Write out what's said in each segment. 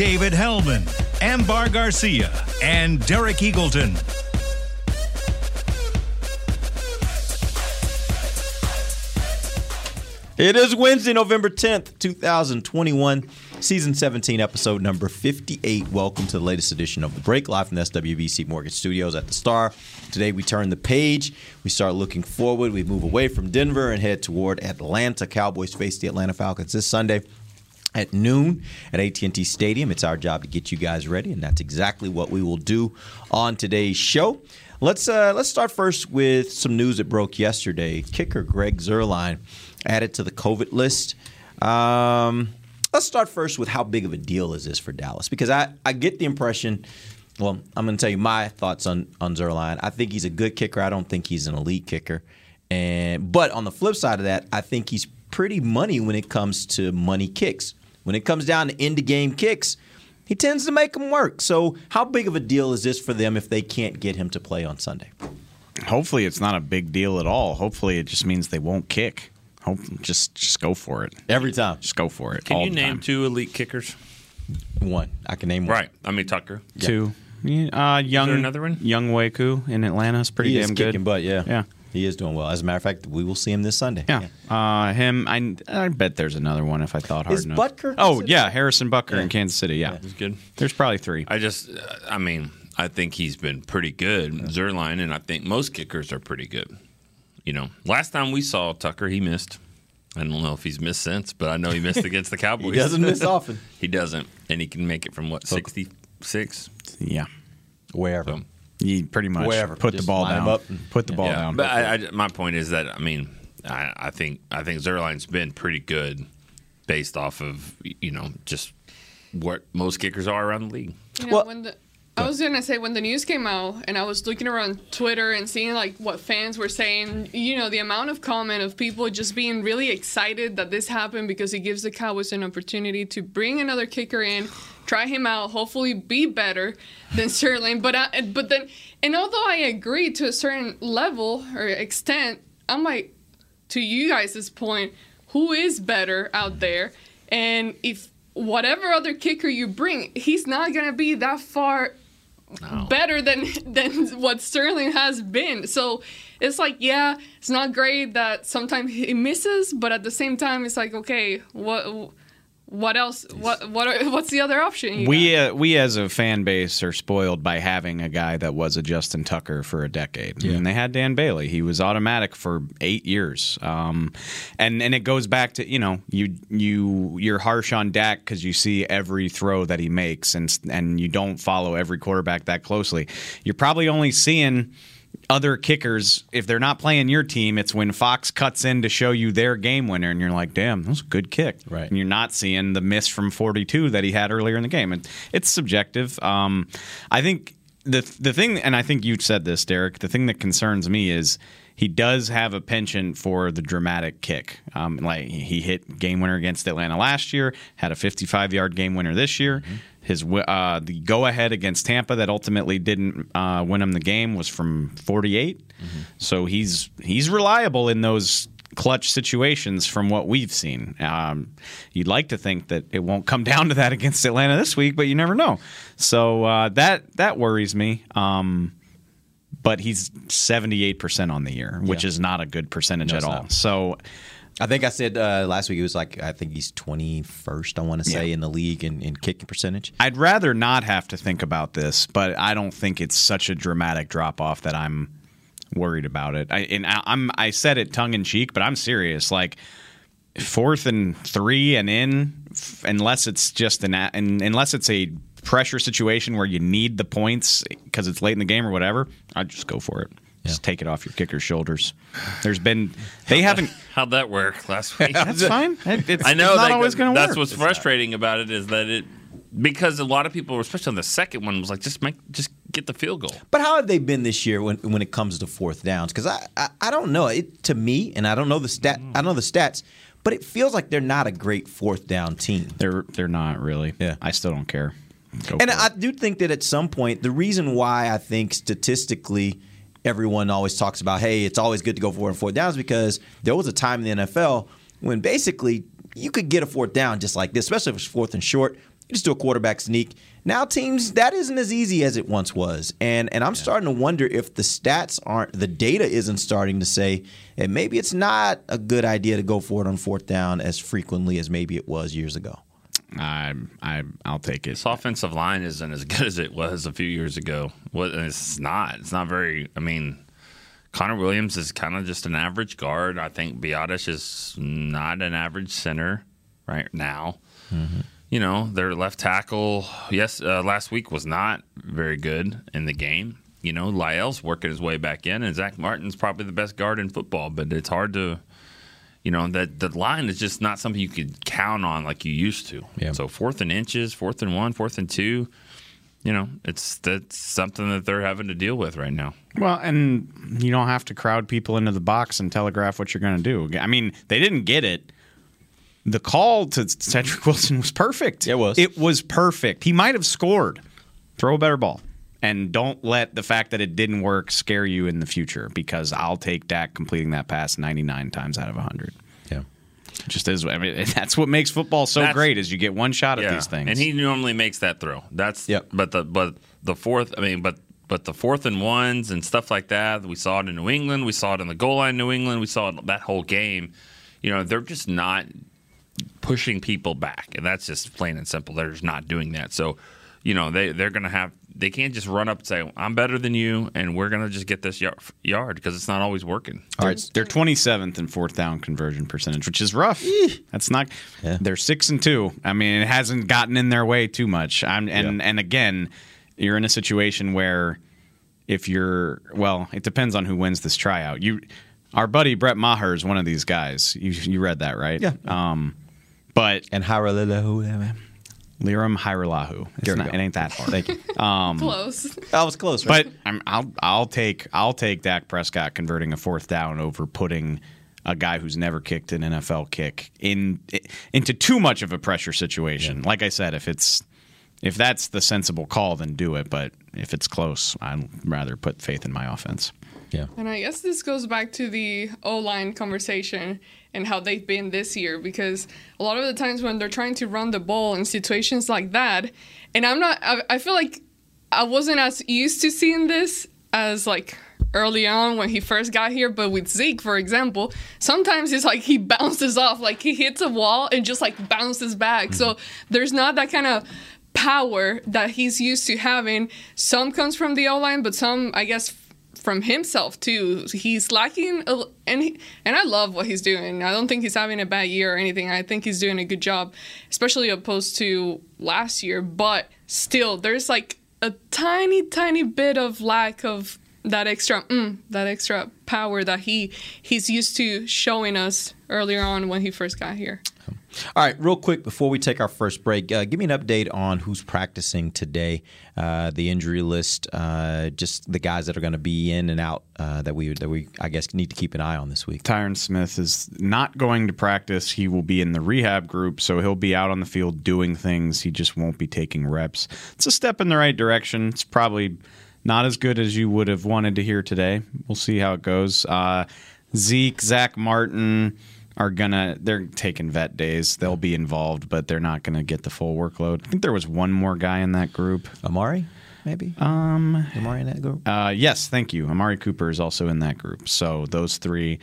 David Helman, Ambar Garcia, and Derek Eagleton. It is Wednesday, November 10th, 2021, season 17, episode number 58. Welcome to the latest edition of The Break, live from the SWBC Mortgage Studios at the Star. Today we turn the page. We start looking forward. We move away from Denver and head toward Atlanta. Cowboys face the Atlanta Falcons this Sunday at noon at AT&T Stadium. It's our job to get you guys ready, and that's exactly what we will do on today's show. Let's uh, let's start first with some news that broke yesterday. Kicker Greg Zuerlein added to the COVID list. Um, let's start first with how big of a deal is this for Dallas? Because I, I get the impression. Well, I'm going to tell you my thoughts on on Zuerlein. I think he's a good kicker. I don't think he's an elite kicker. And but on the flip side of that, I think he's pretty money when it comes to money kicks. When it comes down to end of game kicks, he tends to make them work. So, how big of a deal is this for them if they can't get him to play on Sunday? Hopefully, it's not a big deal at all. Hopefully, it just means they won't kick. Hope just just go for it. Every time, Just go for it. Can all you the name time. two elite kickers? one I can name one. Right. I mean Tucker. two? Yeah, Uh, young there another one? Younghoe Koo in Atlanta is pretty He is damn kicking good. butt. Yeah, Yeah. He is doing well. As a matter of fact, we will see him this Sunday. Yeah. Uh, him. I, I bet there's another one if I thought hard Is enough. Butker Oh considered- yeah, Harrison Butker Yeah. in Kansas City. Yeah. He's good. There's probably three. I just, uh, I mean, I think he's been pretty good, Zuerlein, and I think most kickers are pretty good. You know, last time we saw Tucker, he missed. I don't know if he's missed since, but I know he missed against the Cowboys. He doesn't miss often. he doesn't, and he can make it from what sixty six. yeah. Wherever. So, You pretty much Wherever. put the ball down. up and- Put the ball yeah, down. but I, I, my point is that I mean, I, I think I think Zuerlein's been pretty good based off of you know just what most kickers are around the league. You know, Well- when the, I was gonna say when the news came out and I was looking around Twitter and seeing like what fans were saying, you know, the amount of comment of people just being really excited that this happened because it gives the Cowboys an opportunity to bring another kicker in, try him out, hopefully be better than Sterling. But I, but then, and although I agree to a certain level or extent, I'm like, to you guys' point, who is better out there? And if whatever other kicker you bring, he's not gonna be that far better than than what Sterling has been. So it's like, yeah, it's not great that sometimes he misses, but at the same time, it's like, okay, what what else? What what are, what's the other option? you we got? uh, we as a fan base are spoiled by having a guy that was a Justin Tucker for a decade. And they had Dan Bailey. He was automatic for eight years. Um, and and it goes back to you know you you you're harsh on Dak because you see every throw that he makes and and you don't follow every quarterback that closely. You're probably only seeing other kickers, if they're not playing your team, it's when Fox cuts in to show you their game winner, and you're like, "Damn, that was a good kick." Right. And you're not seeing the miss from 42 that he had earlier in the game. And it's subjective. Um, I think the the thing, and I think you said this, Derek. The thing that concerns me is he does have a penchant for the dramatic kick. Um, like he hit game winner against Atlanta last year, had a 55 yard game winner this year. His uh, the go ahead against Tampa that ultimately didn't uh, win him the game was from 48. So he's he's reliable in those clutch situations from what we've seen. Um, you'd like to think that it won't come down to that against Atlanta this week, but you never know. So uh, that that worries me. Um, but he's 78% on the year, which Yeah. is not a good percentage No, at all. So I think I said uh, last week it was like I think he's twenty first. I want to say Yeah. in the league in, in kicking percentage. I'd rather not have to think about this, but I don't think it's such a dramatic drop off that I'm worried about it. I, and I, I'm I said it tongue in cheek, but I'm serious. Like fourth and three and in, f- unless it's just an a- and unless it's a pressure situation where you need the points because it's late in the game or whatever, I'd just go for it. Just take it off your kicker's shoulders. There's been they haven't. How'd that work last week? That's fine. It- It's, I know it's not that, always going to work. That's what's frustrating about it is that it because a lot of people, especially on the second one, was like, just make, just get the field goal. But how have they been this year when when it comes to fourth downs? Because I, I I don't know it to me, and I don't know the stat. I don't know the stats, but it feels like they're not a great fourth down team. They're they're not really. Yeah. I still don't care. Go And I it. do think that at some point, the reason why I think statistically everyone always talks about, hey, it's always good to go for on fourth downs because there was a time in the NFL when basically you could get a fourth down just like this, especially if it's fourth and short. You just do a quarterback sneak. Now teams that isn't as easy as it once was, and and I'm starting to wonder if the stats aren't, the data isn't starting to say, and maybe it's not a good idea to go for it on fourth down as frequently as maybe it was years ago. I I I'll take it. This offensive line isn't as good as it was a few years ago. What it's not. It's not very. I mean, Connor Williams is kind of just an average guard. I think Biadasz is not an average center right now. You know, their left tackle, yes, uh, last week was not very good in the game. You know, La'el's working his way back in, and Zach Martin's probably the best guard in football. But it's hard to, you know, that the line is just not something you could count on like you used to. Yeah. So fourth and inches, fourth and one, fourth and two. You know, it's that's something that they're having to deal with right now. Well, and you don't have to crowd people into the box and telegraph what you're going to do. I mean, they didn't get it. The call to Cedric Wilson was perfect. It was. It was perfect. He might have scored. Throw a better ball. And don't let the fact that it didn't work scare you in the future because I'll take Dak completing that pass 99 times out of 100. Yeah. It just is. I mean, that's what makes football so That's- great is you get one shot at these things. And he normally makes that throw. That's Yep. But the but the fourth, I mean, but but the fourth and ones and stuff like that. We saw it in New England. We saw it in the goal line, in New England. We saw it that whole game. You know, they're just not pushing people back, and that's just plain and simple. They're just not doing that. So, you know, they they're gonna have. They can't just run up and say, "I'm better than you," and we're gonna just get this yard yard because it's not always working. All right. They're 27th in fourth down conversion percentage, which is rough. That's not. Yeah. They're six and two. I mean, it hasn't gotten in their way too much. I'm, and Yeah. and again, you're in a situation where if you're well, it depends on who wins this tryout. You, our buddy Brett Maher is one of these guys. You you read that right? Yeah. Um, but And Haralilahu. Lirim Hajrullahu. It's There we not, go. it ain't that hard. Thank you. Um, close. That was close, right? But I'm, I'll I'll take I'll take Dak Prescott converting a fourth down over putting a guy who's never kicked an NFL kick in into too much of a pressure situation. Like I said, if it's if that's the sensible call, then do it. But if it's close, I'd rather put faith in my offense. yeah. And I guess this goes back to the O line conversation and how they've been this year because a lot of the times when they're trying to run the ball in situations like that, and I'm not, I, I feel like I wasn't as used to seeing this as like early on when he first got here, but with Zeke, for example, sometimes it's like he bounces off, like he hits a wall and just like bounces back. So mm-hmm. there's not that kind of power that he's used to having. Some comes from the O line, but some, I guess, from himself too. He's lacking, and he, and I love what he's doing. I don't think he's having a bad year or anything. I think he's doing a good job, especially opposed to last year. But still, there's like a tiny, tiny bit of lack of that extra, mm, that extra power that he he's used to showing us earlier on when he first got here. All right, real quick before we take our first break, uh, give me an update on who's practicing today, uh, the injury list, uh, just the guys that are going to be in and out uh, that we that we I guess need to keep an eye on this week. Tyron Smith is not going to practice. He will be in the rehab group, so he'll be out on the field doing things. He just won't be taking reps. It's a step in the right direction. It's probably not as good as you would have wanted to hear today. We'll see how it goes. Uh, Zeke, Zach Martin are gonna they're taking vet days. They'll be involved, but they're not gonna get the full workload. I think there was one more guy in that group. Amari, maybe. Um, Amari in that group. Uh, yes, thank you. Amari Cooper is also in that group. So those three,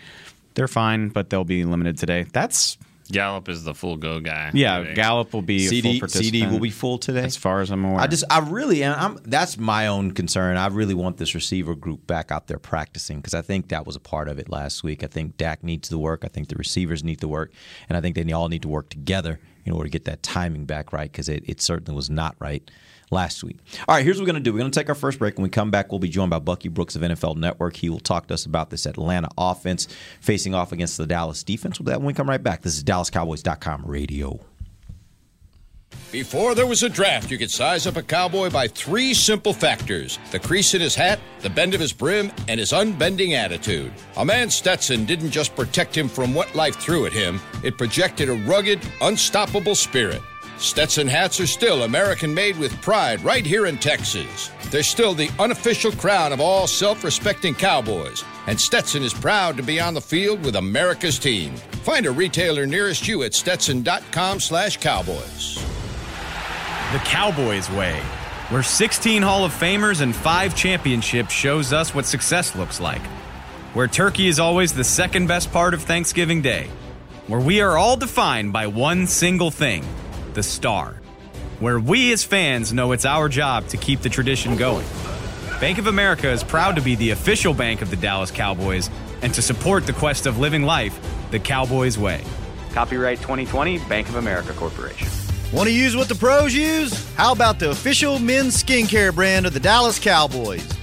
they're fine, but they'll be limited today. That's Gallup is the full go guy. yeah. today. Gallup will be a full CD participant. CD will be full today. as far as I'm aware. I just, I really, and I'm. That's my own concern. I really want this receiver group back out there practicing because I think that was a part of it last week. I think Dak needs the work. I think the receivers need the work, and I think they all need to work together in order to get that timing back right because it, it certainly was not right last week. All right, here's what we're going to do. We're going to take our first break. When we come back, we'll be joined by Bucky Brooks of NFL Network. He will talk to us about this Atlanta offense facing off against the Dallas defense. With that, when we come right back, this is DallasCowboys.com radio. Before there was a draft, you could size up a cowboy by three simple factors the crease in his hat, the bend of his brim, and his unbending attitude. A man Stetson didn't just protect him from what life threw at him, it projected a rugged, unstoppable spirit. Stetson hats are still American made with pride right here in Texas. They're still the unofficial crown of all self respecting cowboys, and Stetson is proud to be on the field with America's team. Find a retailer nearest you at stetson.com slash cowboys. The Cowboys way, where 16 Hall of Famers and 5 championships shows us what success looks like. Where turkey is always the second best part of Thanksgiving Day. Where we are all defined by one single thing the star. Where we as fans know it's our job to keep the tradition going. Bank of America is proud to be the official bank of the Dallas Cowboys and to support the quest of living life the Cowboys way. Copyright 2020 Bank of America Corporation. Want to use what the pros use? How about the official men's skincare brand of the Dallas Cowboys?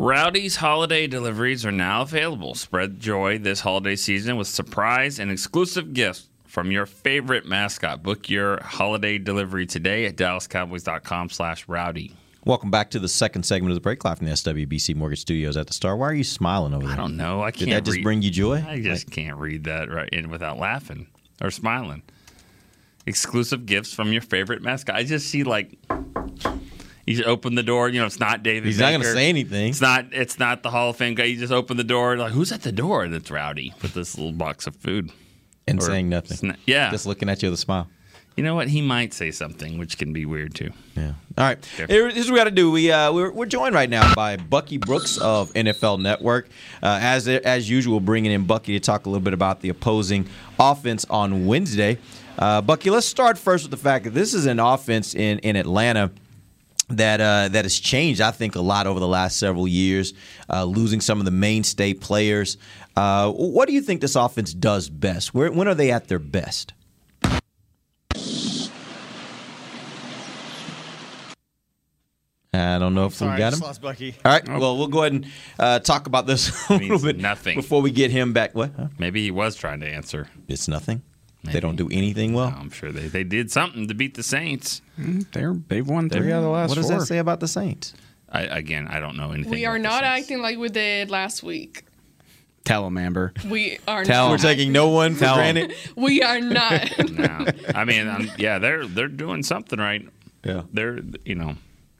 Rowdy's holiday deliveries are now available. Spread joy this holiday season with surprise and exclusive gifts from your favorite mascot. Book your holiday delivery today at dallascowboys.com slash rowdy. Welcome back to the second segment of the break live from the SWBC Mortgage Studios at the Star. Why are you smiling over there? I don't know. I can't Did that just read- bring you joy? I just can't read that right in without laughing or smiling. Exclusive gifts from your favorite mascot. I just see like you opened the door. You know, it's not David. He's not gonna say anything. It's not. It's not the Hall of Fame guy. He just opened the door. Like, who's at the door? And it's Rowdy with this little box of food and Or saying nothing. yeah. Just looking at you with a smile. You know what? He might say something, which can be weird too. Yeah. All right. Here- Here's what we got to do. We uh, we're, we're joined right now by Bucky Brooks of NFL Network. Uh, as as usual, bringing in Bucky to talk a little bit about the opposing offense on Wednesday. Uh, Bucky, let's start first with the fact that this is an offense in in Atlanta that uh, that has changed, I think, a lot over the last several years, uh, losing some of the mainstay players. Uh, what do you think this offense does best? Where, when are they at their best? I don't know if Sorry, we got him. lost Bucky. All right. Well, we'll go ahead and uh, talk about this a little bit nothing. before we get him back. What? Huh? Maybe he was trying to answer. It's nothing. They don't do anything well. I'm sure they, they did something to beat the Saints. They're they've won three out of the last What does four. that say about the Saints? I, again, I don't know anything. We are about not Saints. acting like we did last week. Tell them, Amber. We are Tell not. him. We're taking no one for Tell 'em. granted. We are not. No, I mean, um, yeah, they're they're doing something right. Yeah. They're you know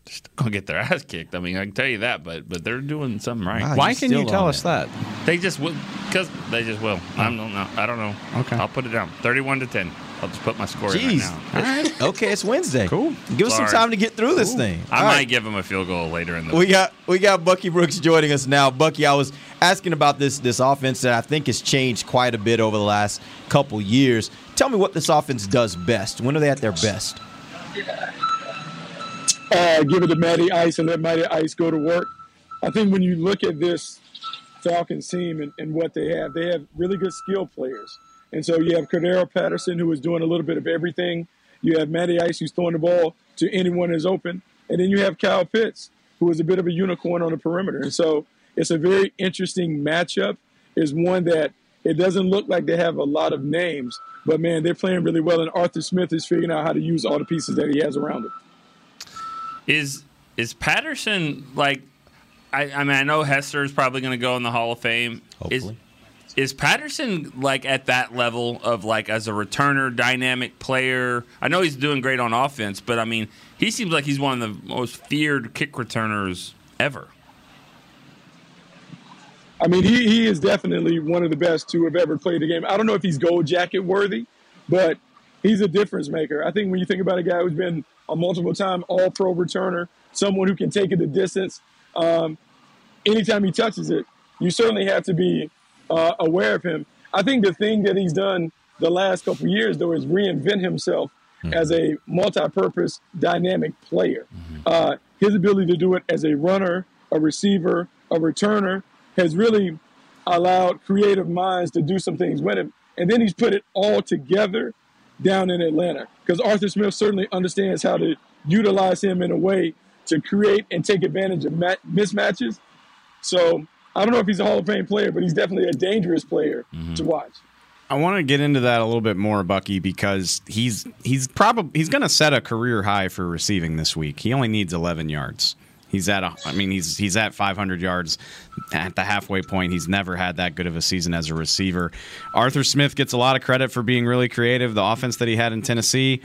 just gonna get their ass kicked. I mean, I can tell you that, but but they're doing something right. Wow, Why can you tell us it. that? They just will because they just will. I don't know. I don't know. Okay. I'll put it down. Thirty-one to ten. I'll just put my score in Jeez. right now. All right. Okay, it's Wednesday. Cool. Give us some time to get through this thing. I All might right. give them a field goal later in the. We got we got Bucky Brooks joining us now. Bucky, I was asking about this this offense that I think has changed quite a bit over the last couple years. Tell me what this offense does best. When are they at their best? Uh, give it to Matty Ice and let Matty Ice go to work. I think when you look at this Falcons team and, and what they have, they have really good skill players. And so you have Cordarrelle Patterson, who is doing a little bit of everything. You have Matty Ice, who's throwing the ball to anyone who's open. And then you have Kyle Pitts, who is a bit of a unicorn on the perimeter. And so it's a very interesting matchup. Is one that it doesn't look like they have a lot of names, but man, they're playing really well. And Arthur Smith is figuring out how to use all the pieces that he has around him. Is is Patterson like? I, I mean, I know Hester is probably going to go in the Hall of Fame. Hopefully. Is is Patterson like at that level of like as a returner, dynamic player? I know he's doing great on offense, but I mean, he seems like he's one of the most feared kick returners ever. I mean, he, he is definitely one of the best to have ever played the game. I don't know if he's gold jacket worthy, but he's a difference maker. I think when you think about a guy who's been a multiple time all pro returner, someone who can take it the distance, um, anytime he touches it, you certainly have to be uh, aware of him. I think the thing that he's done the last couple of years, though, is reinvent himself mm-hmm. as a multi-purpose, dynamic player. Mm-hmm. Uh, his ability to do it as a runner, a receiver, a returner has really allowed creative minds to do some things with him. And then he's put it all together down in Atlanta because Arthur Smith certainly understands how to utilize him in a way to create and take advantage of mismatches. So I don't know if he's a Hall of Fame player, but he's definitely a dangerous player mm-hmm. to watch. I want to get into that a little bit more, Bucky, because he's he's probably he's going to set a career high for receiving this week. He only needs 11 yards. He's at a, I mean he's he's at 500 yards at the halfway point. He's never had that good of a season as a receiver. Arthur Smith gets a lot of credit for being really creative. The offense that he had in Tennessee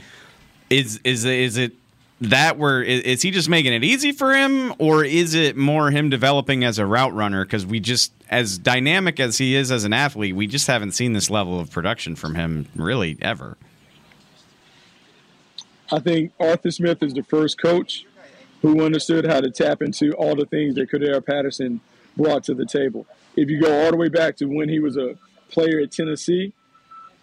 is is is it that where is he just making it easy for him or is it more him developing as a route runner because we just as dynamic as he is as an athlete we just haven't seen this level of production from him really ever i think arthur smith is the first coach who understood how to tap into all the things that Cordarrelle Patterson brought to the table if you go all the way back to when he was a player at tennessee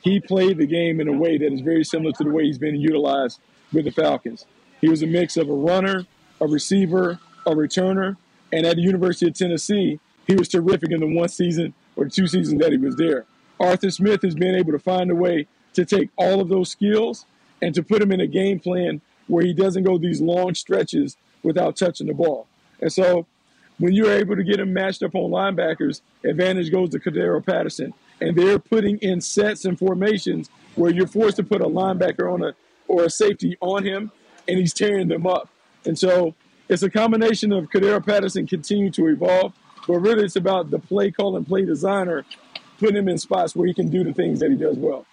he played the game in a way that is very similar to the way he's been utilized with the falcons he was a mix of a runner, a receiver, a returner, and at the University of Tennessee, he was terrific in the one season or two seasons that he was there. Arthur Smith has been able to find a way to take all of those skills and to put him in a game plan where he doesn't go these long stretches without touching the ball. And so when you're able to get him matched up on linebackers, advantage goes to Cordarrelle Patterson. And they're putting in sets and formations where you're forced to put a linebacker on a or a safety on him and he's tearing them up. And so it's a combination of Cordarrelle Patterson continue to evolve, but really it's about the play call and play designer putting him in spots where he can do the things that he does well.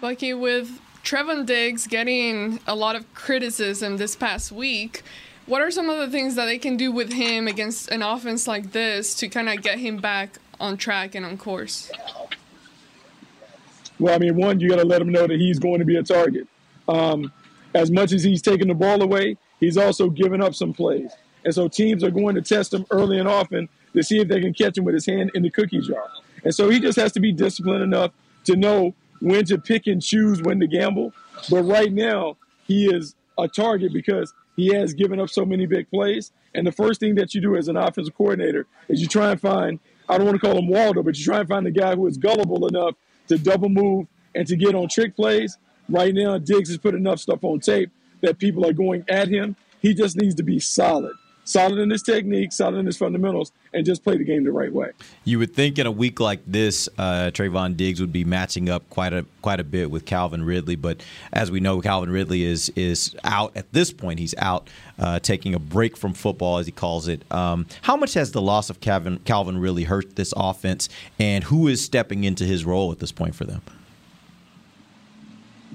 Bucky, with Trevon Diggs getting a lot of criticism this past week, what are some of the things that they can do with him against an offense like this to kind of get him back on track and on course? Well, I mean, one, you got to let him know that he's going to be a target. Um, as much as he's taking the ball away, he's also giving up some plays. And so teams are going to test him early and often to see if they can catch him with his hand in the cookie jar. And so he just has to be disciplined enough to know when to pick and choose when to gamble. But right now, he is a target because he has given up so many big plays. And the first thing that you do as an offensive coordinator is you try and find, I don't want to call him Waldo, but you try and find the guy who is gullible enough to double move and to get on trick plays Right now, Diggs has put enough stuff on tape that people are going at him. He just needs to be solid. Solid in his technique, solid in his fundamentals, and just play the game the right way. You would think in a week like this, uh, Trevon Diggs would be matching up quite a quite a bit with Calvin Ridley, but as we know, Calvin Ridley is is out at this point. He's out, uh, taking a break from football, as he calls it. Um, how much has the loss of Calvin Calvin really hurt this offense, and who is stepping into his role at this point for them?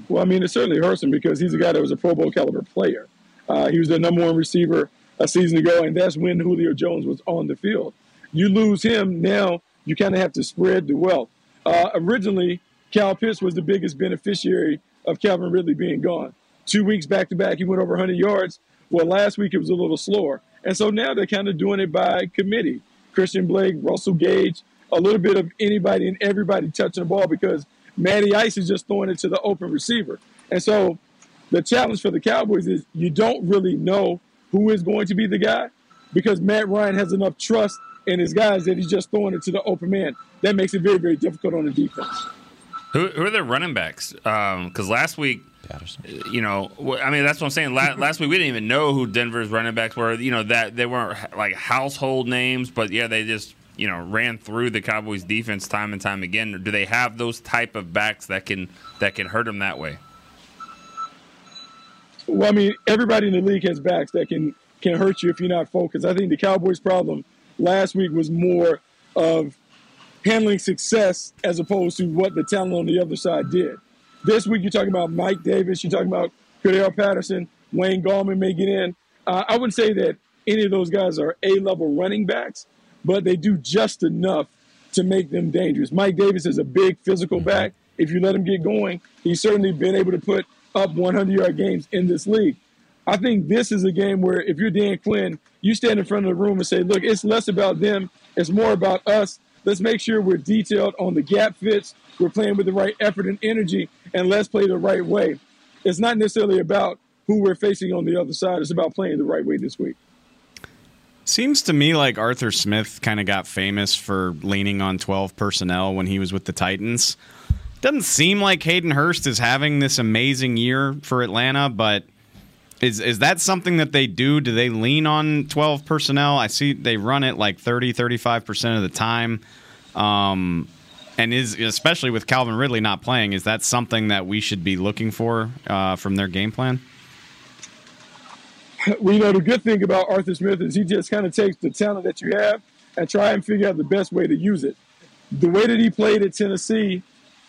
Well, I mean, it certainly hurts him because he's a guy that was a Pro Bowl caliber player. Uh, he was the number one receiver a season ago, and that's when Julio Jones was on the field. You lose him, now you kind of have to spread the wealth. Uh, originally, Cal Pitts was the biggest beneficiary of Calvin Ridley being gone. Two weeks back to back, he went over 100 yards. Well, last week it was a little slower. And so now they're kind of doing it by committee. Christian Blake, Russell Gage, a little bit of anybody and everybody touching the ball because Matty Ice is just throwing it to the open receiver. And so the challenge for the Cowboys is you don't really know who is going to be the guy because Matt Ryan has enough trust in his guys that he's just throwing it to the open man. That makes it very, very difficult on the defense. Who, who are their running backs? Because um, last week, Patterson. you know, I mean, that's what I'm saying. Last, last week we didn't even know who Denver's running backs were. You know that they weren't like household names, but yeah, they just you know ran through the Cowboys defense time and time again. Do they have those type of backs that can that can hurt them that way? Well, I mean, everybody in the league has backs that can can hurt you if you're not focused. I think the Cowboys' problem last week was more of handling success as opposed to what the talent on the other side did. This week, you're talking about Mike Davis, you're talking about Cordarrelle Patterson, Wayne Gallman may get in. Uh, I wouldn't say that any of those guys are A level running backs, but they do just enough to make them dangerous. Mike Davis is a big physical back. If you let him get going, he's certainly been able to put up 100 yard games in this league. I think this is a game where if you're Dan Quinn, you stand in front of the room and say, look, it's less about them, it's more about us. Let's make sure we're detailed on the gap fits, we're playing with the right effort and energy, and let's play the right way. It's not necessarily about who we're facing on the other side, it's about playing the right way this week. Seems to me like Arthur Smith kind of got famous for leaning on 12 personnel when he was with the Titans. Doesn't seem like Hayden Hurst is having this amazing year for Atlanta, but is is that something that they do? Do they lean on 12 personnel? I see they run it like 30, 35% of the time. Um, and is especially with Calvin Ridley not playing, is that something that we should be looking for uh, from their game plan? well, you know, the good thing about Arthur Smith is he just kind of takes the talent that you have and try and figure out the best way to use it. The way that he played at Tennessee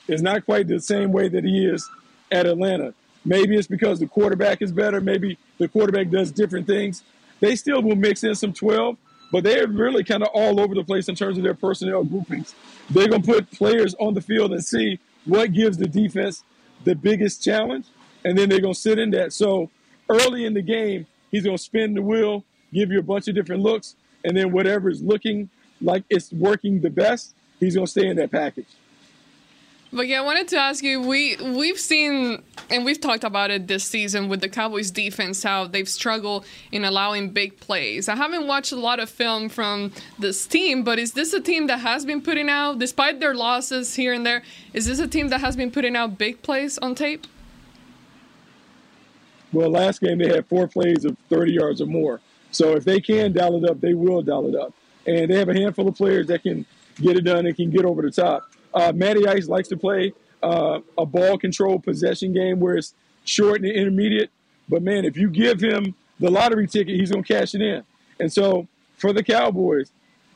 is not quite the same way that he is at Atlanta. Maybe it's because the quarterback is better. Maybe the quarterback does different things. They still will mix in some 12, but they're really kind of all over the place in terms of their personnel groupings. They're going to put players on the field and see what gives the defense the biggest challenge, and then they're going to sit in that. So early in the game, He's going to spin the wheel, give you a bunch of different looks, and then whatever is looking like it's working the best, he's going to stay in that package. But yeah, I wanted to ask you. We we've seen and we've talked about it this season with the Cowboys defense how they've struggled in allowing big plays. I haven't watched a lot of film from this team, but is this a team that has been putting out, despite their losses here and there, is this a team that has been putting out big plays on tape? Well, last game they had four plays of 30 yards or more. So if they can dial it up, they will dial it up. And they have a handful of players that can get it done and can get over the top. Uh, Matty Ice likes to play uh, a ball control possession game where it's short and intermediate. But man, if you give him the lottery ticket, he's going to cash it in. And so for the Cowboys,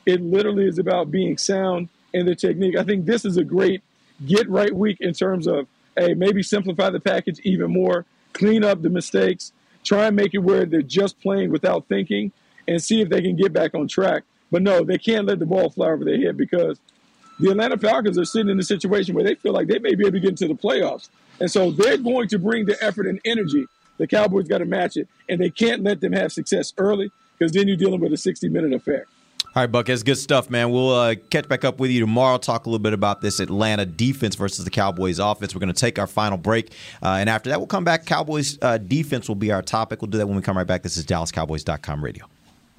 it literally is about being sound in the technique. I think this is a great get right week in terms of, hey, maybe simplify the package even more clean up the mistakes, try and make it where they're just playing without thinking, and see if they can get back on track. But no, they can't let the ball fly over their head because the Atlanta Falcons are sitting in a situation where they feel like they may be able to get into the playoffs. And so they're going to bring the effort and energy. The Cowboys got to match it, and they can't let them have success early because then you're dealing with a 60 minute affair. All right, Buck, that's good stuff, man. We'll uh, catch back up with you tomorrow. Talk a little bit about this Atlanta defense versus the Cowboys offense. We're going to take our final break, uh, and after that, we'll come back. Cowboys uh, defense will be our topic. We'll do that when we come right back. This is DallasCowboys.com radio.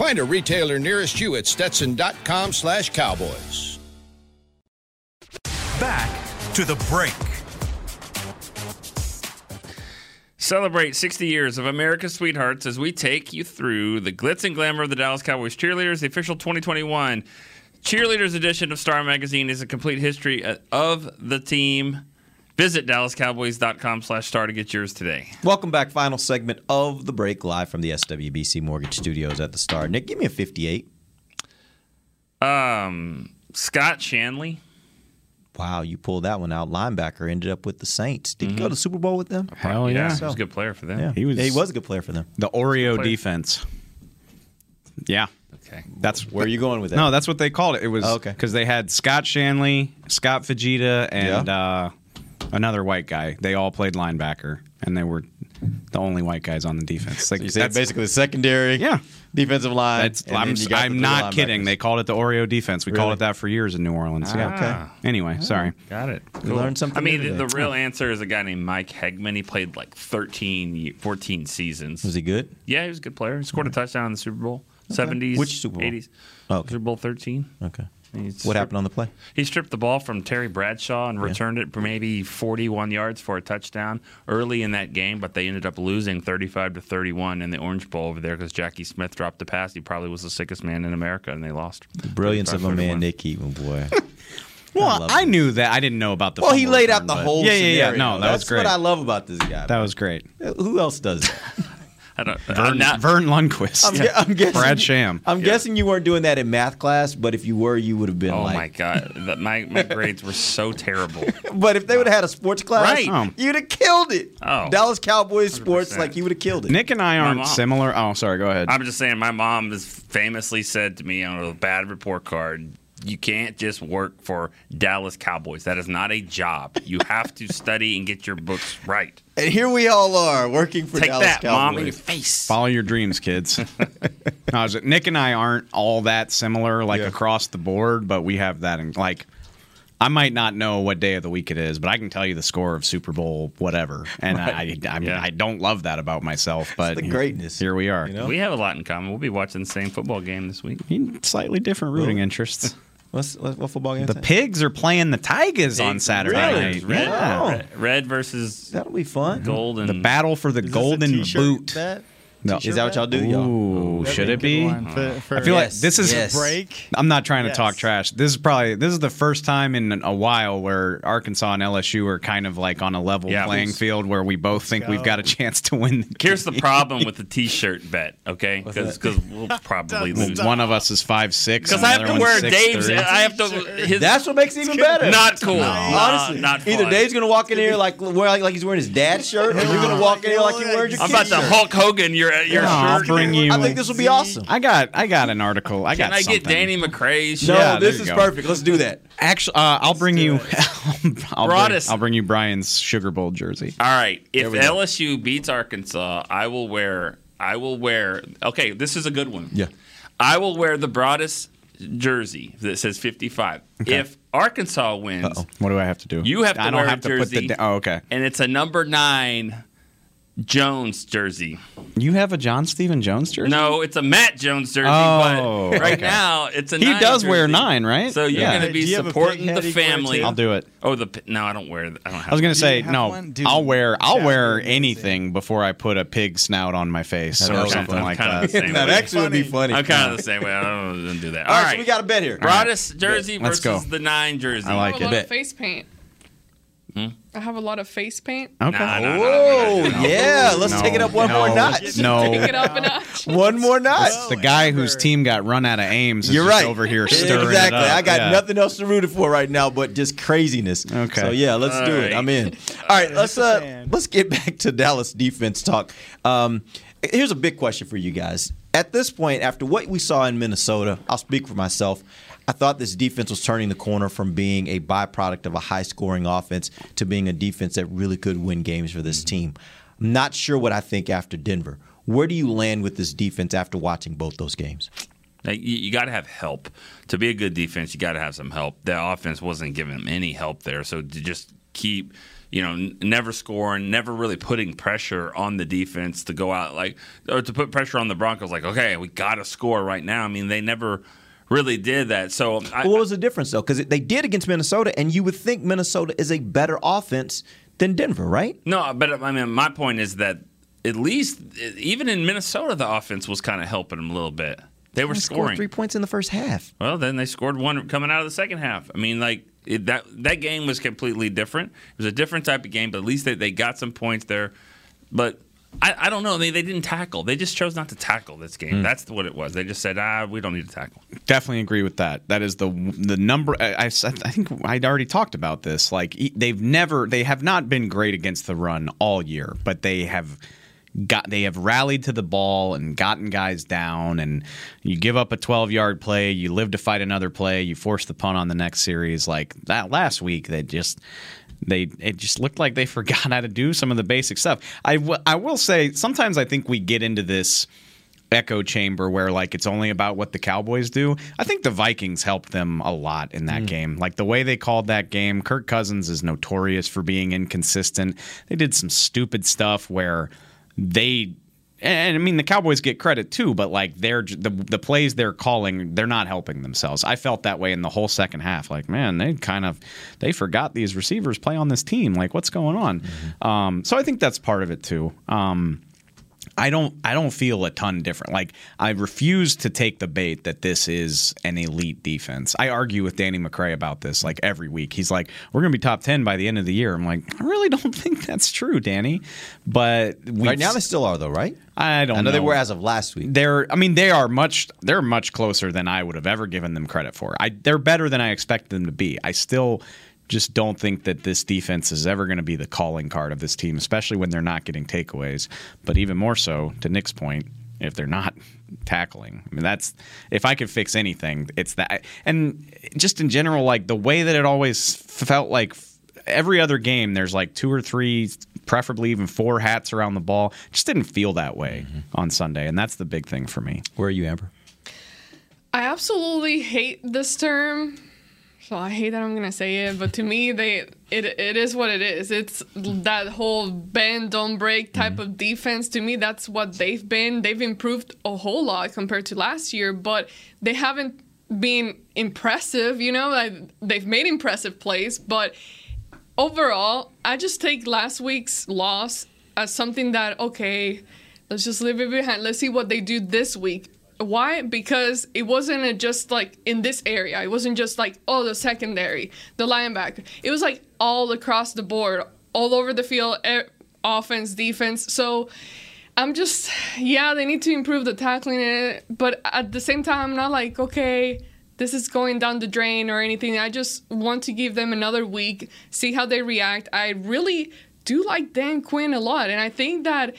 Find a retailer nearest you at stetson.com slash cowboys. Back to the break. Celebrate 60 years of America's Sweethearts as we take you through the glitz and glamour of the Dallas Cowboys cheerleaders. The official 2021 Cheerleaders edition of Star Magazine is a complete history uh, of the team. Visit DallasCowboys.com slash star to get yours today. Welcome back. Final segment of the break live from the SWBC Mortgage Studios at the Star. Nick, give me a 58. Um, Scott Shanle. Wow, you pulled that one out. Linebacker ended up with the Saints. Did he go to the Super Bowl with them? Hell yeah. He was a good player for them. Yeah, He was- Yeah, he was a good player for them. The Oreo defense. Yeah. Okay. That's Where are you going with that? No, that's what they called it. It was Oh, okay. because they had Scott Shanle, Scott Fujita, and uh, another white guy. They all played linebacker, and they were the only white guys on the defense. Like you said that's- basically the secondary, Yeah. defensive line. That's, I'm, then you got the I'm three not kidding. They called it the Oreo defense. We called it that for years in New Orleans. yeah. Ah. Anyway, sorry. Got it. You learned something I mean, the, today. the real answer is a guy named Mike Hegman. He played like 13, 14 seasons. Was he good? Yeah, he was a good player. He scored a touchdown in the Super Bowl. 70s, Which Super Bowl? 80s. Oh, okay. Super Bowl 13. Okay. He What stripped- happened on the play? He stripped the ball from Terry Bradshaw and returned it for maybe 41 yards for a touchdown early in that game, but they ended up losing 35 to 31 in the Orange Bowl over there because Jackie Smith dropped the pass. He probably was the sickest man in America, and they lost. The brilliance of a man, Nick Eatman, boy. Well, love I, knew that. I didn't know about the. well, he laid out the whole Yeah, yeah, yeah. No, that That's was great. what I love about this guy. that was great. Who else does that? I don't, I'm not- Verne Lundquist. I'm, gu- I'm guessing. Brad Sham. I'm guessing you weren't doing that in math class, but if you were, you would have been Oh like. my god, That- my my grades were so terrible. But if they would have had a sports class, Right. Oh. you'd have killed it. Oh. Dallas Cowboys sports, 100%. like you would have killed it. Nick and I aren't mom. similar. Oh, sorry. Go ahead. I'm just saying, my mom has famously said to me on a bad report card, "You can't just work for Dallas Cowboys. That is not a job. You have to study and get your books right." And here we all are working for Take Dallas that, mom, in your face. Follow your dreams, kids. no, is Nick and I aren't all that similar, like Yeah. across the board, but we have that. In, like, I might not know what day of the week it is, but I can tell you the score of Super Bowl whatever, and I, I, I, mean, Yeah. I don't love that about myself. But the greatness, Here we are. you know? We have a lot in common. We'll be watching the same football game this week. Slightly different rooting interests. What's, what, what football game? The Pigs are playing the Tigers on Saturday Really? night. Red, Yeah. red, red versus That'll be fun. gold and The battle for the golden boot. No. Is that what y'all do, y'all? Ooh, should it be? For, for I feel like this is yes. break. I'm not trying to Yes. talk trash. This is probably this is the first time in a while where Arkansas and LSU are kind of like on a level Yeah. playing field where we both think we've got a chance to win. the Here's the problem with the T-shirt bet, okay? Because we'll probably lose. one of us is five six. Because uh, I have to wear Dave's. I have to. His, That's what makes it even better. Not cool. Honestly, not cool. either fun. Dave's gonna walk in here like wear like, like he's wearing his dad's shirt, or you're gonna walk in here like you're wearing your I'm about to. Hulk Hogan your your No, I'll bring you. I think this will be awesome. I got I got an article. I Can got I get something. Danny McRae's No, shirt? Yeah, this is go. perfect. Let's do that. Actually, uh, I'll bring you. I'll, bring, I'll bring you Brian's Sugar Bowl jersey. All right. If we go. LSU beats Arkansas, I will wear. I will wear. Okay, this is a good one. Yeah. I will wear the broadest jersey that says 55. If Arkansas wins, What do I have to do? you have to I don't wear have a to jersey. put the. Oh, okay. and it's a number nine Jones jersey. You have a John Stephen Jones jersey? No, it's a Matt Jones jersey. Oh, but right okay. now it's a. He nine does wear nine, right? So you're Yeah. going to be Do you have a supporting the head he wear family. I'll do it. Oh, the no, I don't wear. I don't have. I was gonna say no. one? I'll wear I'll wear anything before I put a pig snout on my face or would be something like that. the same Now way. that actually would be funny. I'm kind of the same way. I don't, don't do that. All All right, right, so we got a bet here. broadest jersey versus the nine jersey. I oh, I like it. lot Bet. of face paint. I have a lot of face paint. Okay. Nah, nah, nah, Oh nah, nah. yeah, let's No, take it up one no, more notch. No. Take it up a notch. One more notch. The guy whose team got run out of Ames is You're just right. over here stirring exactly. it up. I got Yeah. nothing else to root for right now, but just craziness. Okay. So yeah, let's All do it. I'm in. All right, let's uh, let's get back to Dallas defense talk. Um, here's a big question for you guys. At this point, after what we saw in Minnesota, I'll speak for myself. I thought this defense was turning the corner from being a byproduct of a high scoring offense to being a defense that really could win games for this mm-hmm. team. I'm not sure what I think after Denver. Where do you land with this defense after watching both those games? Like, you, you got to have help to be a good defense. You got to have some help. The offense wasn't giving them any help there, so to just keep you know, n- never scoring, never really putting pressure on the defense to go out like or to put pressure on the Broncos. Like, okay, we got to score right now. I mean, they never really did that. So, I, what was the difference though? Because they did against Minnesota, and you would think Minnesota is a better offense than Denver, right? no, but I mean, my point is that at least even in Minnesota, the offense was kind of helping them a little bit. They were They scoring three points in the first half. Well, then they scored one coming out of the second half. I mean, like it, that that game was completely different. It was a different type of game, but at least they, they got some points there. But I, I don't know. They, they didn't tackle. They just chose not to tackle this game. Hmm. That's what it was. They just said, ah, we don't need to tackle. Definitely agree with that. That is the the number. I, I, I think I'd already talked about this. Like they've never, they have not been great against the run all year, but they have got they have rallied to the ball and gotten guys down. And you give up a 12 yard play, you live to fight another play, you force the punt on the next series. Like that last week, they just they it just looked like they forgot how to do some of the basic stuff. I, w- I will say sometimes I think we get into this echo chamber where like it's only about what the Cowboys do. I think the Vikings helped them a lot in that mm. game. Like the way they called that game, Kirk Cousins is notorious for being inconsistent. They did some stupid stuff where they and I mean the Cowboys get credit too, but like they're the the plays they're calling, they're not helping themselves. I felt that way in the whole second half. Like, man, they kind of they forgot these receivers play on this team. Like, what's going on? Um, so I think that's part of it too. Um, I don't I don't feel a ton different. Like I refuse to take the bait that this is an elite defense. I argue with Danny McCray about this like every week. He's like, "We're going to be top 10 by the end of the year." I'm like, "I really don't think that's true, Danny." But Right now they still are though, right? I don't I know know. they were as of last week. They're I mean they are much they're much closer than I would have ever given them credit for. I they're better than I expected them to be. I still just don't think that this defense is ever going to be the calling card of this team, especially when they're not getting takeaways. But even more so, to Nick's point, if they're not tackling. I mean, that's if I could fix anything, it's that. And just in general, like the way that it always felt like every other game, there's like two or three, preferably even four hats around the ball. Just didn't feel that way mm-hmm. on Sunday, and that's the big thing for me. Where are you, Amber? I absolutely hate this term. So I hate that I'm gonna say it, but to me, they it it is what it is. It's that whole bend don't break type mm-hmm. of defense. To me, that's what they've been. They've improved a whole lot compared to last year, but they haven't been impressive. You know, like they've made impressive plays, but overall, I just take last week's loss as something that okay, let's just leave it behind. Let's see what they do this week. Why? Because it wasn't just like in this area. It wasn't just like oh the secondary, the linebacker. It was like all across the board, all over the field, offense, defense. So I'm just yeah, they need to improve the tackling, eh, but at the same time, I'm not like okay, this is going down the drain or anything. I just want to give them another week, see how they react. I really do like Dan Quinn a lot, and I think that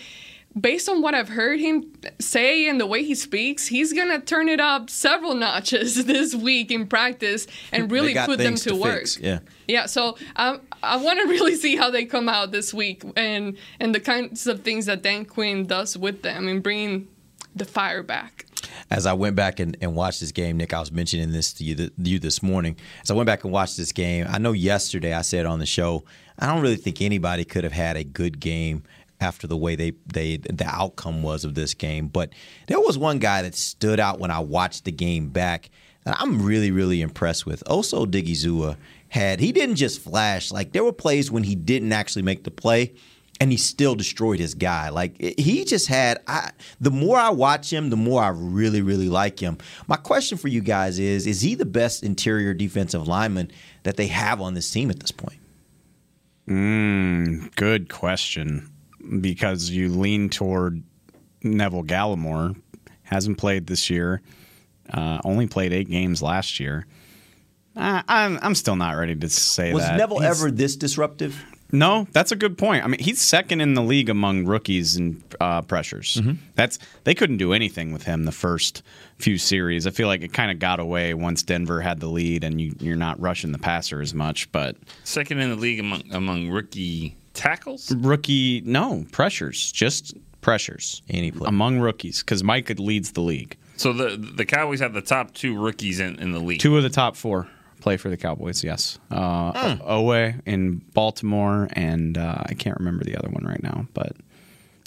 based on what I've heard him say and the way he speaks, he's gonna turn it up several notches this week in practice and really put them things to, work. Yeah. Yeah, so um, I want to really see how they come out this week and and the kinds of things that Dan Quinn does with them and bringing the fire back. As I went back and, and watched this game, Nick, I was mentioning this to you, th- you this morning. As I went back and watched this game, I know yesterday I said on the show, I don't really think anybody could have had a good game after the way they, they the outcome was of this game. But there was one guy that stood out when I watched the game back that I'm really, really impressed with. Osa Odighizuwa had he didn't just flash, like there were plays when he didn't actually make the play and he still destroyed his guy. Like he just had. I, the more I watch him, the more I really, really like him. My question for you guys is: Is he the best interior defensive lineman that they have on this team at this point? Mm, good question. Because you lean toward Neville Gallimore, hasn't played this year, uh, only played eight games last year. I, I'm I'm still not ready to say Was that. Neville He's- ever this disruptive? No, that's a good point. I mean, he's second in the league among rookies in uh, pressures. Mm-hmm. That's they couldn't do anything with him the first few series. I feel like it kind of got away once Denver had the lead, and you, you're not rushing the passer as much. But Second in the league among among rookie tackles. rookie, no pressures, just pressures Any among rookies because Micah leads the league. So the the Cowboys have the top two rookies in, in the league. Two of the top four play for the Cowboys. Yes, uh, Hmm. Oweh in Baltimore, and uh, I can't remember the other one right now, but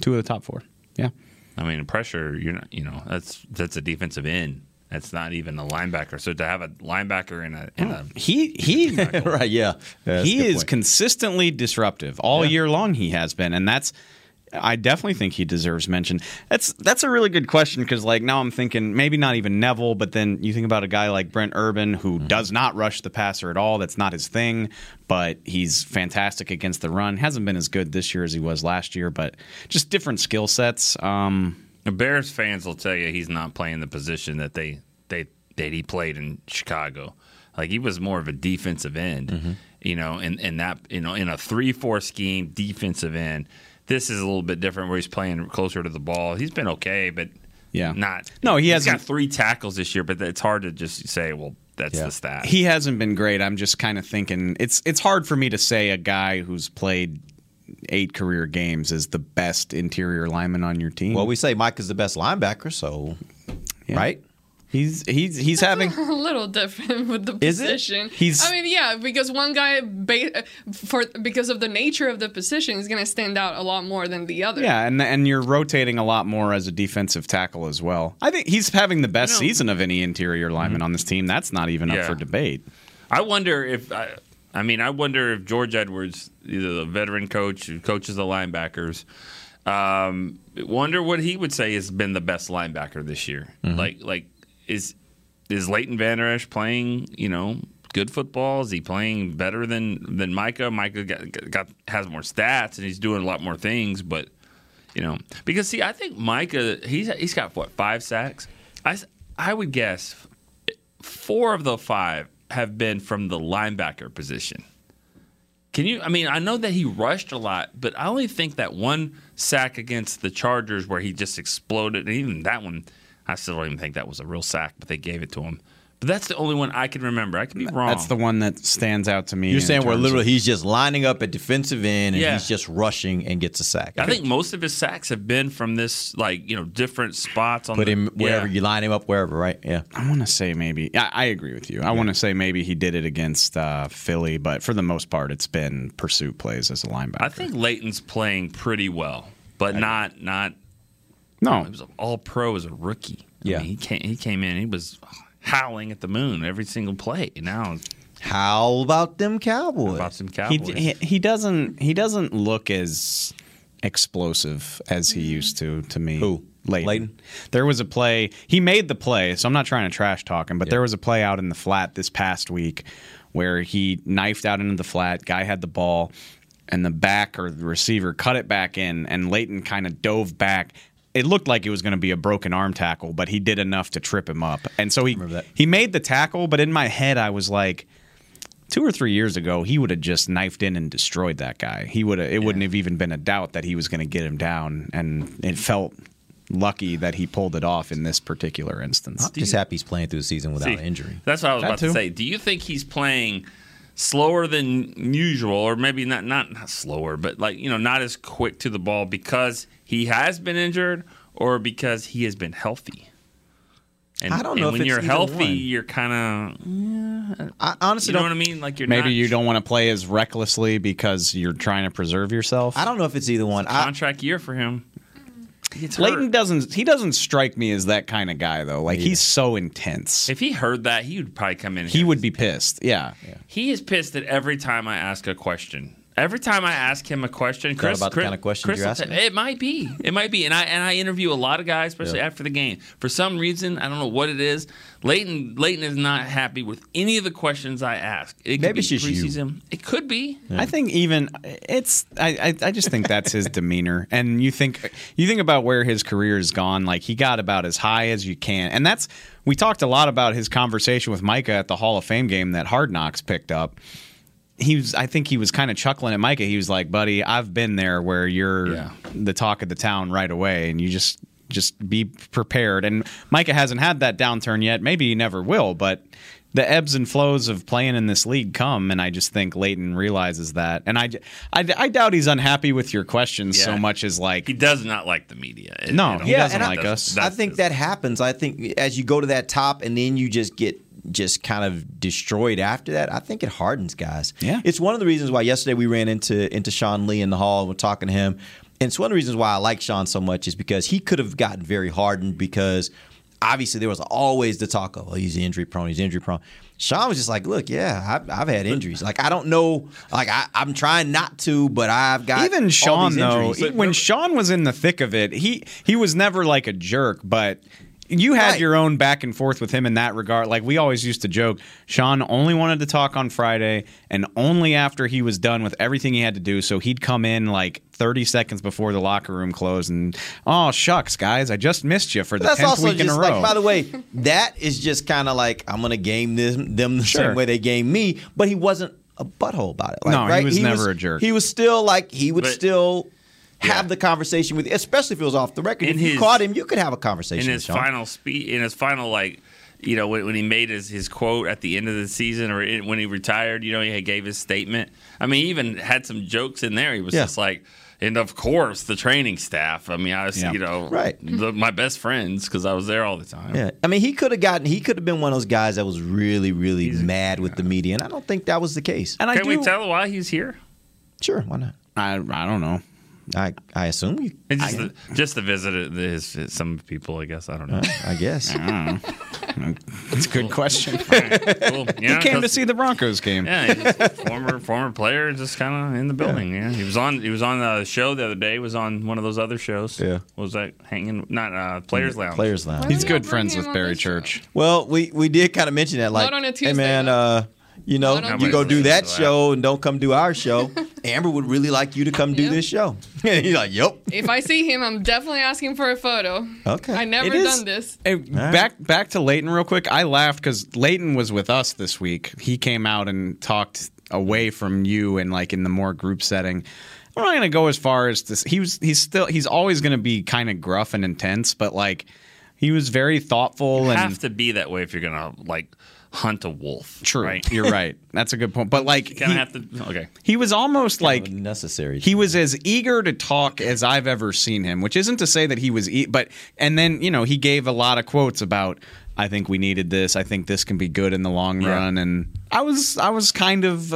two of the top four. Yeah. I mean, pressure. You're not. You know, that's that's a defensive end. That's not even a linebacker. So to have a linebacker in a, in a He he right, yeah. Yeah, he is point. consistently disruptive all year long. He has been, and that's. I definitely think he deserves mention. That's that's a really good question because like now I'm thinking maybe not even Neville, but then you think about a guy like Brent Urban who Mm-hmm. does not rush the passer at all. That's not his thing, but he's fantastic against the run. Hasn't been as good this year as he was last year, but just different skill sets. Um, Bears fans will tell you he's not playing the position that they they that he played in Chicago. Like he was more of a defensive end, Mm-hmm. you know, in, in that you know in a three four scheme defensive end. This is a little bit different where he's playing closer to the ball. He's been okay, but Yeah. not. No, he hasn't- got three tackles this year, but it's hard to just say, well, that's the stat. He hasn't been great. I'm just kind of thinking it's it's hard for me to say a guy who's played eight career games is the best interior lineman on your team. Well, we say Mike is the best linebacker, so right? He's he's he's having a little different with the position. He's- I mean, yeah, because one guy, ba- for because of the nature of the position, is going to stand out a lot more than the other. yeah, and and you're rotating a lot more as a defensive tackle as well. I think he's having the best season of any interior lineman mm-hmm. on this team. That's not even up for debate. I wonder if I, I mean I wonder if George Edwards, either the veteran coach who coaches the linebackers, um, wonder what he would say has been the best linebacker this year. Like like is is Leighton Vander Esch playing you know good football? Is he playing better than than Micah? Micah got, got has more stats and he's doing a lot more things, but you know because see I think Micah he's he's got what five sacks. I I would guess four of the five have been from the linebacker position. Can you? I mean, I know that he rushed a lot, but I only think that one sack against the Chargers where he just exploded, and even that one, I still don't even think that was a real sack, but they gave it to him. But that's the only one I can remember. I could be wrong. That's the one that stands out to me. You're saying where terms literally of- he's just lining up at defensive end and Yeah. he's just rushing and gets a sack. I think most of his sacks have been from this, like you know, different spots on put the, him wherever yeah. you line him up, wherever, right? Yeah. I want to say maybe. I, I agree with you. I want to say maybe he did it against uh, Philly, but for the most part, it's been pursuit plays as a linebacker. I think Leighton's playing pretty well, but not not. No, he was all pro as a rookie. I Yeah. mean, he came he came in. He was howling at the moon every single play. Now, how about them Cowboys? about some he, Cowboys? he he doesn't he doesn't look as explosive as he used to to me. Who? Leighton. Leighton? There was a play. He made the play, so I'm not trying to trash talk him, but there was a play out in the flat this past week where he knifed out into the flat. Guy had the ball, and the back or the receiver cut it back in, and Leighton kind of dove back. It looked like it was going to be a broken arm tackle, but he did enough to trip him up, and so he he made the tackle. But in my head, I was like two or three years ago, he would have just knifed in and destroyed that guy. He would have. It wouldn't have even been a doubt that he was going to get him down, and it felt lucky that he pulled it off in this particular instance. I'm just happy he's playing through the season without See, injury. That's what I was That about to say. Do you think he's playing slower than usual, or maybe not not not slower, but like you know, not as quick to the ball because he has been injured, or because he has been healthy? And, I don't know And if when it's you're healthy, one. you're kind of. I honestly you know don't. what I mean? Like you're Maybe not, you don't want to play as recklessly because you're trying to preserve yourself. I don't know if it's either one. I, contract year for him. He gets Leighton hurt. doesn't. He doesn't strike me as that kind of guy though. Like he's so intense. If he heard that, he would probably come in. He would be pissed. Yeah. He is pissed at every time I ask a question. Every time I ask him a question, Chris, about the Chris- kind of questions Chris you're asking? tell- It might be. It might be. And I and I interview a lot of guys, especially after the game. For some reason, I don't know what it is. Leighton Leighton is not happy with any of the questions I ask. It could Maybe be it's just you. It could be. I think even it's I, I I just think that's his demeanor. And you think you think about where his career has gone, like he got about as high as you can. And that's we talked a lot about his conversation with Micah at the Hall of Fame game that Hard Knocks picked up. He was I think he was kind of chuckling at Micah. He was like, "Buddy, I've been there where you're Yeah. the talk of the town right away and you just just be prepared." And Micah hasn't had that downturn yet. Maybe he never will, but the ebbs and flows of playing in this league come, and I just think Leighton realizes that. And I, I, I doubt he's unhappy with your questions so much as like He does not like the media. It- No, you know, he doesn't and I- like us. I think that happens. I think as you go to that top and then you just get just kind of destroyed after that, I think it hardens guys. Yeah. It's one of the reasons why yesterday we ran into into Sean Lee in the hall and we're talking to him. And it's one of the reasons why I like Sean so much is because he could have gotten very hardened because obviously there was always the talk of, oh, he's injury prone, he's injury prone. Sean was just like, look, yeah, I've, I've had injuries. Like, I don't know, like, I, I'm trying not to, but I've got even Sean though, e- when Sean was in the thick of it, he he was never like a jerk, but you had Right. your own back and forth with him in that regard. Like we always used to joke, Sean only wanted to talk on Friday and only after he was done with everything he had to do. So he'd come in like 30 seconds before the locker room closed and, oh, shucks, guys, I just missed you for the But that's 10th also week in a row. like, by the way, that is just kind of like I'm gonna game them, them the Sure. same way they game me. But he wasn't a butthole about it. Like, No, he right? was never a jerk. He was still like he would But- still have the conversation with, especially if it was off the record. In if you his- caught him, you could have a conversation. in with his Sean. final speech, in his final like, you know, when, when he made his, his quote at the end of the season or in, when he retired, you know, he gave his statement. I mean, he even had some jokes in there. He was Yeah. just like, and of course, the training staff. I mean, I was, Yeah. you know, Right. the, my best friends because I was there all the time. Yeah, I mean, he could have gotten. He could have been one of those guys that was really, really mad with the media, and I don't think that was the case. and I Can do, we tell why he's here? Sure, why not? I, I don't know. I I assume you. It's just, the, just to visit his, his, some people, I guess. I don't know. I guess. That's a good question. All right, cool. he Yeah, came to see the Broncos game. Yeah, he's a former former player, just kind of in the building. Yeah. he was on he was on the show the other day. Was on one of those other shows. Yeah. what was that hanging? Not uh, Players Lounge. Players Lounge. He's good friends with Barry this show? Church. Well, we we did kind of mention that, like, Not on a hey Tuesday, man, uh, you know, Not you go do that show and don't come do our show. Amber would really like you to come do Yep. this show. You're like, yep. If I see him, I'm definitely asking for a photo. Okay. I never It is- done this. Hey, back back to Leighton real quick. I laughed because Leighton was with us this week. He came out and talked away from you and like in the more group setting. I'm not gonna go as far as this. He was he's still he's always gonna be kind of gruff and intense, but like he was very thoughtful You and have to be that way if you're gonna like hunt a wolf. true. Right? You're right. That's a good point. But like You kind he, of have to. Okay. he was almost like necessary. he was as eager to talk as I've ever seen him, which isn't to say that he was, e- but and then you know he gave a lot of quotes about I think we needed this, I think this can be good in the long Yeah. run, and I was I was kind of.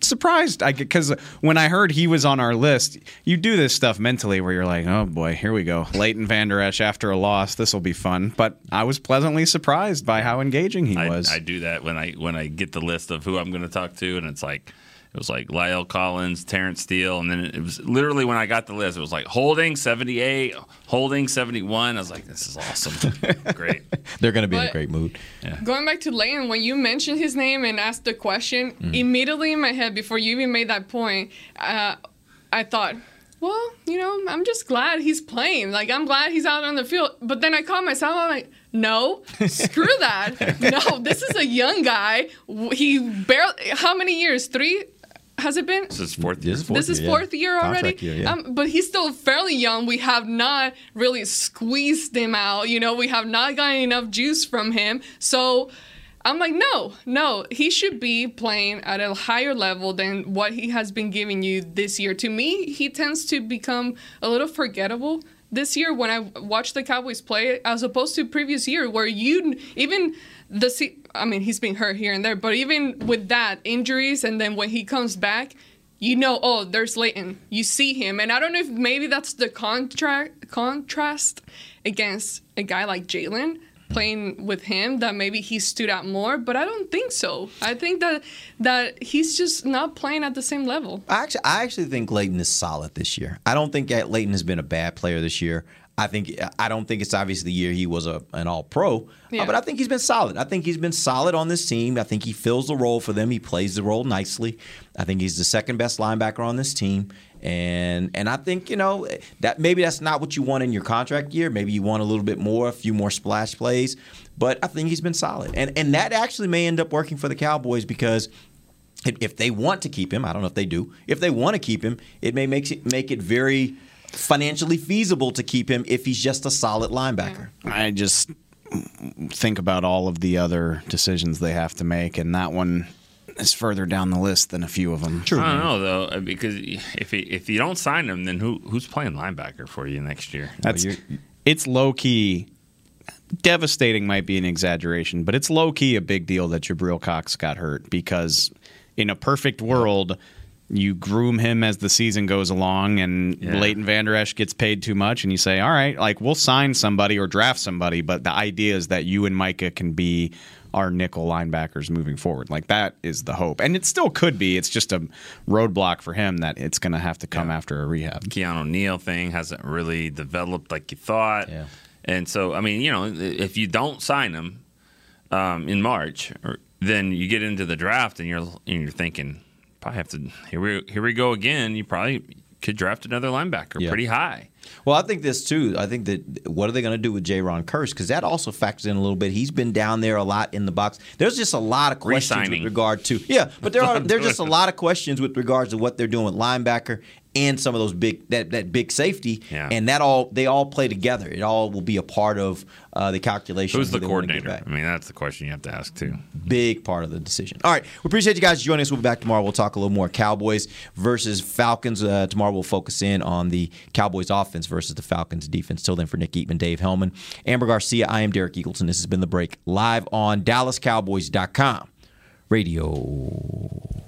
Surprised, I because when I heard he was on our list, you do this stuff mentally where you're like, "Oh boy, here we go, Leighton Vander Esch after a loss. This will be fun." But I was pleasantly surprised by how engaging he I, was. I do that when I when I get the list of who I'm going to talk to, and it's like it was like La'el Collins, Terence Steele, and then it was literally when I got the list, it was like Holding 78, Holding 71. I was like, this is awesome, great. They're going to be in a great mood. Going back to Leighton, when you mentioned his name and asked the question, Mm. immediately in my head, before you even made that point, uh, I thought, well, you know, I'm just glad he's playing. Like, I'm glad he's out on the field. But then I caught myself, I'm like, no, screw that. no, this is a young guy. He barely, how many years? Three? Has it been? This is fourth This year. is fourth this is year, yeah. fourth year already. Year, yeah. um, but he's still fairly young. We have not really squeezed him out. You know, we have not gotten enough juice from him. So I'm like, no, no, he should be playing at a higher level than what he has been giving you this year. To me, he tends to become a little forgettable this year when I watch the Cowboys play, as opposed to previous year where you even the I mean, he's been hurt here and there, but even with that injuries, and then when he comes back, you know, oh, there's Leighton. You see him, and I don't know if maybe that's the contract contrast against a guy like Jalen playing with him that maybe he stood out more, but I don't think so. I think that that he's just not playing at the same level. I actually, I actually think Leighton is solid this year. I don't think that Leighton has been a bad player this year. I think I don't think it's obviously the year he was a an All Pro, uh, Yeah. but I think he's been solid. I think he's been solid on this team. I think he fills the role for them. He plays the role nicely. I think he's the second best linebacker on this team, and and I think you know that maybe that's not what you want in your contract year. Maybe you want a little bit more, a few more splash plays, but I think he's been solid, and and that actually may end up working for the Cowboys because if- they want to keep him, I don't know if they do. If they want to keep him, it may make it make it very financially feasible to keep him if he's just a solid linebacker. I just think about all of the other decisions they have to make, and that one is further down the list than a few of them. I don't know though uh, because if he, if you don't sign him, then who who's playing linebacker for you next year? That's it's low key. Devastating might be an exaggeration, but it's low key a big deal that Jabril Cox got hurt because in a perfect world, you groom him as the season goes along, and Yeah. Leighton Vander Esch gets paid too much, and you say, "All right, like we'll sign somebody or draft somebody," but the idea is that you and Micah can be our nickel linebackers moving forward. Like that is the hope, and it still could be. It's just a roadblock for him that it's going to have to come after a rehab. Keanu Neal thing hasn't really developed like you thought. Yeah. And so, I mean, you know, if you don't sign him um, in March, or, then you get into the draft and you're and you're thinking, probably have to here we here we go again. You probably could draft another linebacker Yeah. pretty high. Well, I think this too. I think that what are they going to do with Jayron Kearse? Because that also factors in a little bit. He's been down there a lot in the box. There's just a lot of questions Re-signing. with regard to yeah, but there are there's just a lot of questions with regards to what they're doing with linebacker and some of those big that that big safety. Yeah. And that all they all play together. It all will be a part of uh, the calculation. Who's the they wanna get coordinator? I mean, that's the question you have to ask too. Big part of the decision. All right. We appreciate you guys joining us. We'll be back tomorrow. We'll talk a little more Cowboys versus Falcons. Uh, tomorrow we'll focus in on the Cowboys offense versus the Falcons defense. Till then, for Nick Eatman, Dave Helman, Amber Garcia, I am Derek Eagleton. This has been The Break live on DallasCowboys.com. Radio.